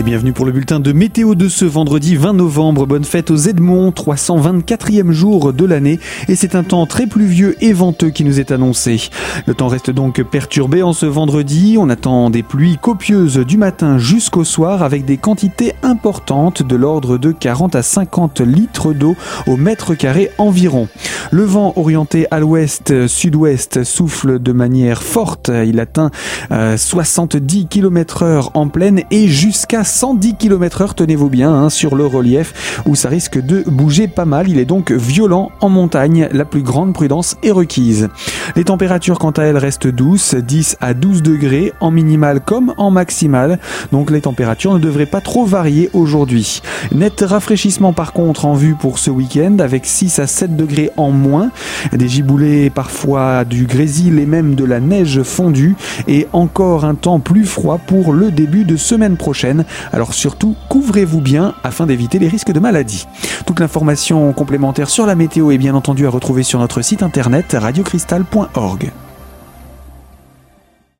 Et bienvenue pour le bulletin de météo de ce vendredi 20 novembre. Bonne fête aux Edmonds, 324e jour de l'année. Et c'est un temps très pluvieux et venteux qui nous est annoncé. Le temps reste donc perturbé en ce vendredi. On attend des pluies copieuses du matin jusqu'au soir avec des quantités importantes de l'ordre de 40 à 50 litres d'eau au mètre carré environ. Le vent orienté à l'ouest, sud-ouest souffle de manière forte. Il atteint 70 km heure en pleine et jusqu'à 110 km heure, tenez-vous bien, hein, sur le relief où ça risque de bouger pas mal. Il est donc violent en montagne. La plus grande prudence est requise. Les températures, quant à elles, restent douces, 10 à 12 degrés en minimal comme en maximal. Donc les températures ne devraient pas trop varier aujourd'hui. Net rafraîchissement par contre en vue pour ce week-end avec 6 à 7 degrés en moins. Des giboulées, parfois du grésil et même de la neige fondue et encore un temps plus froid pour le début de semaine prochaine. Alors surtout, couvrez-vous bien afin d'éviter les risques de maladie. Toute l'information complémentaire sur la météo est bien entendu à retrouver sur notre site internet radiocristal.org.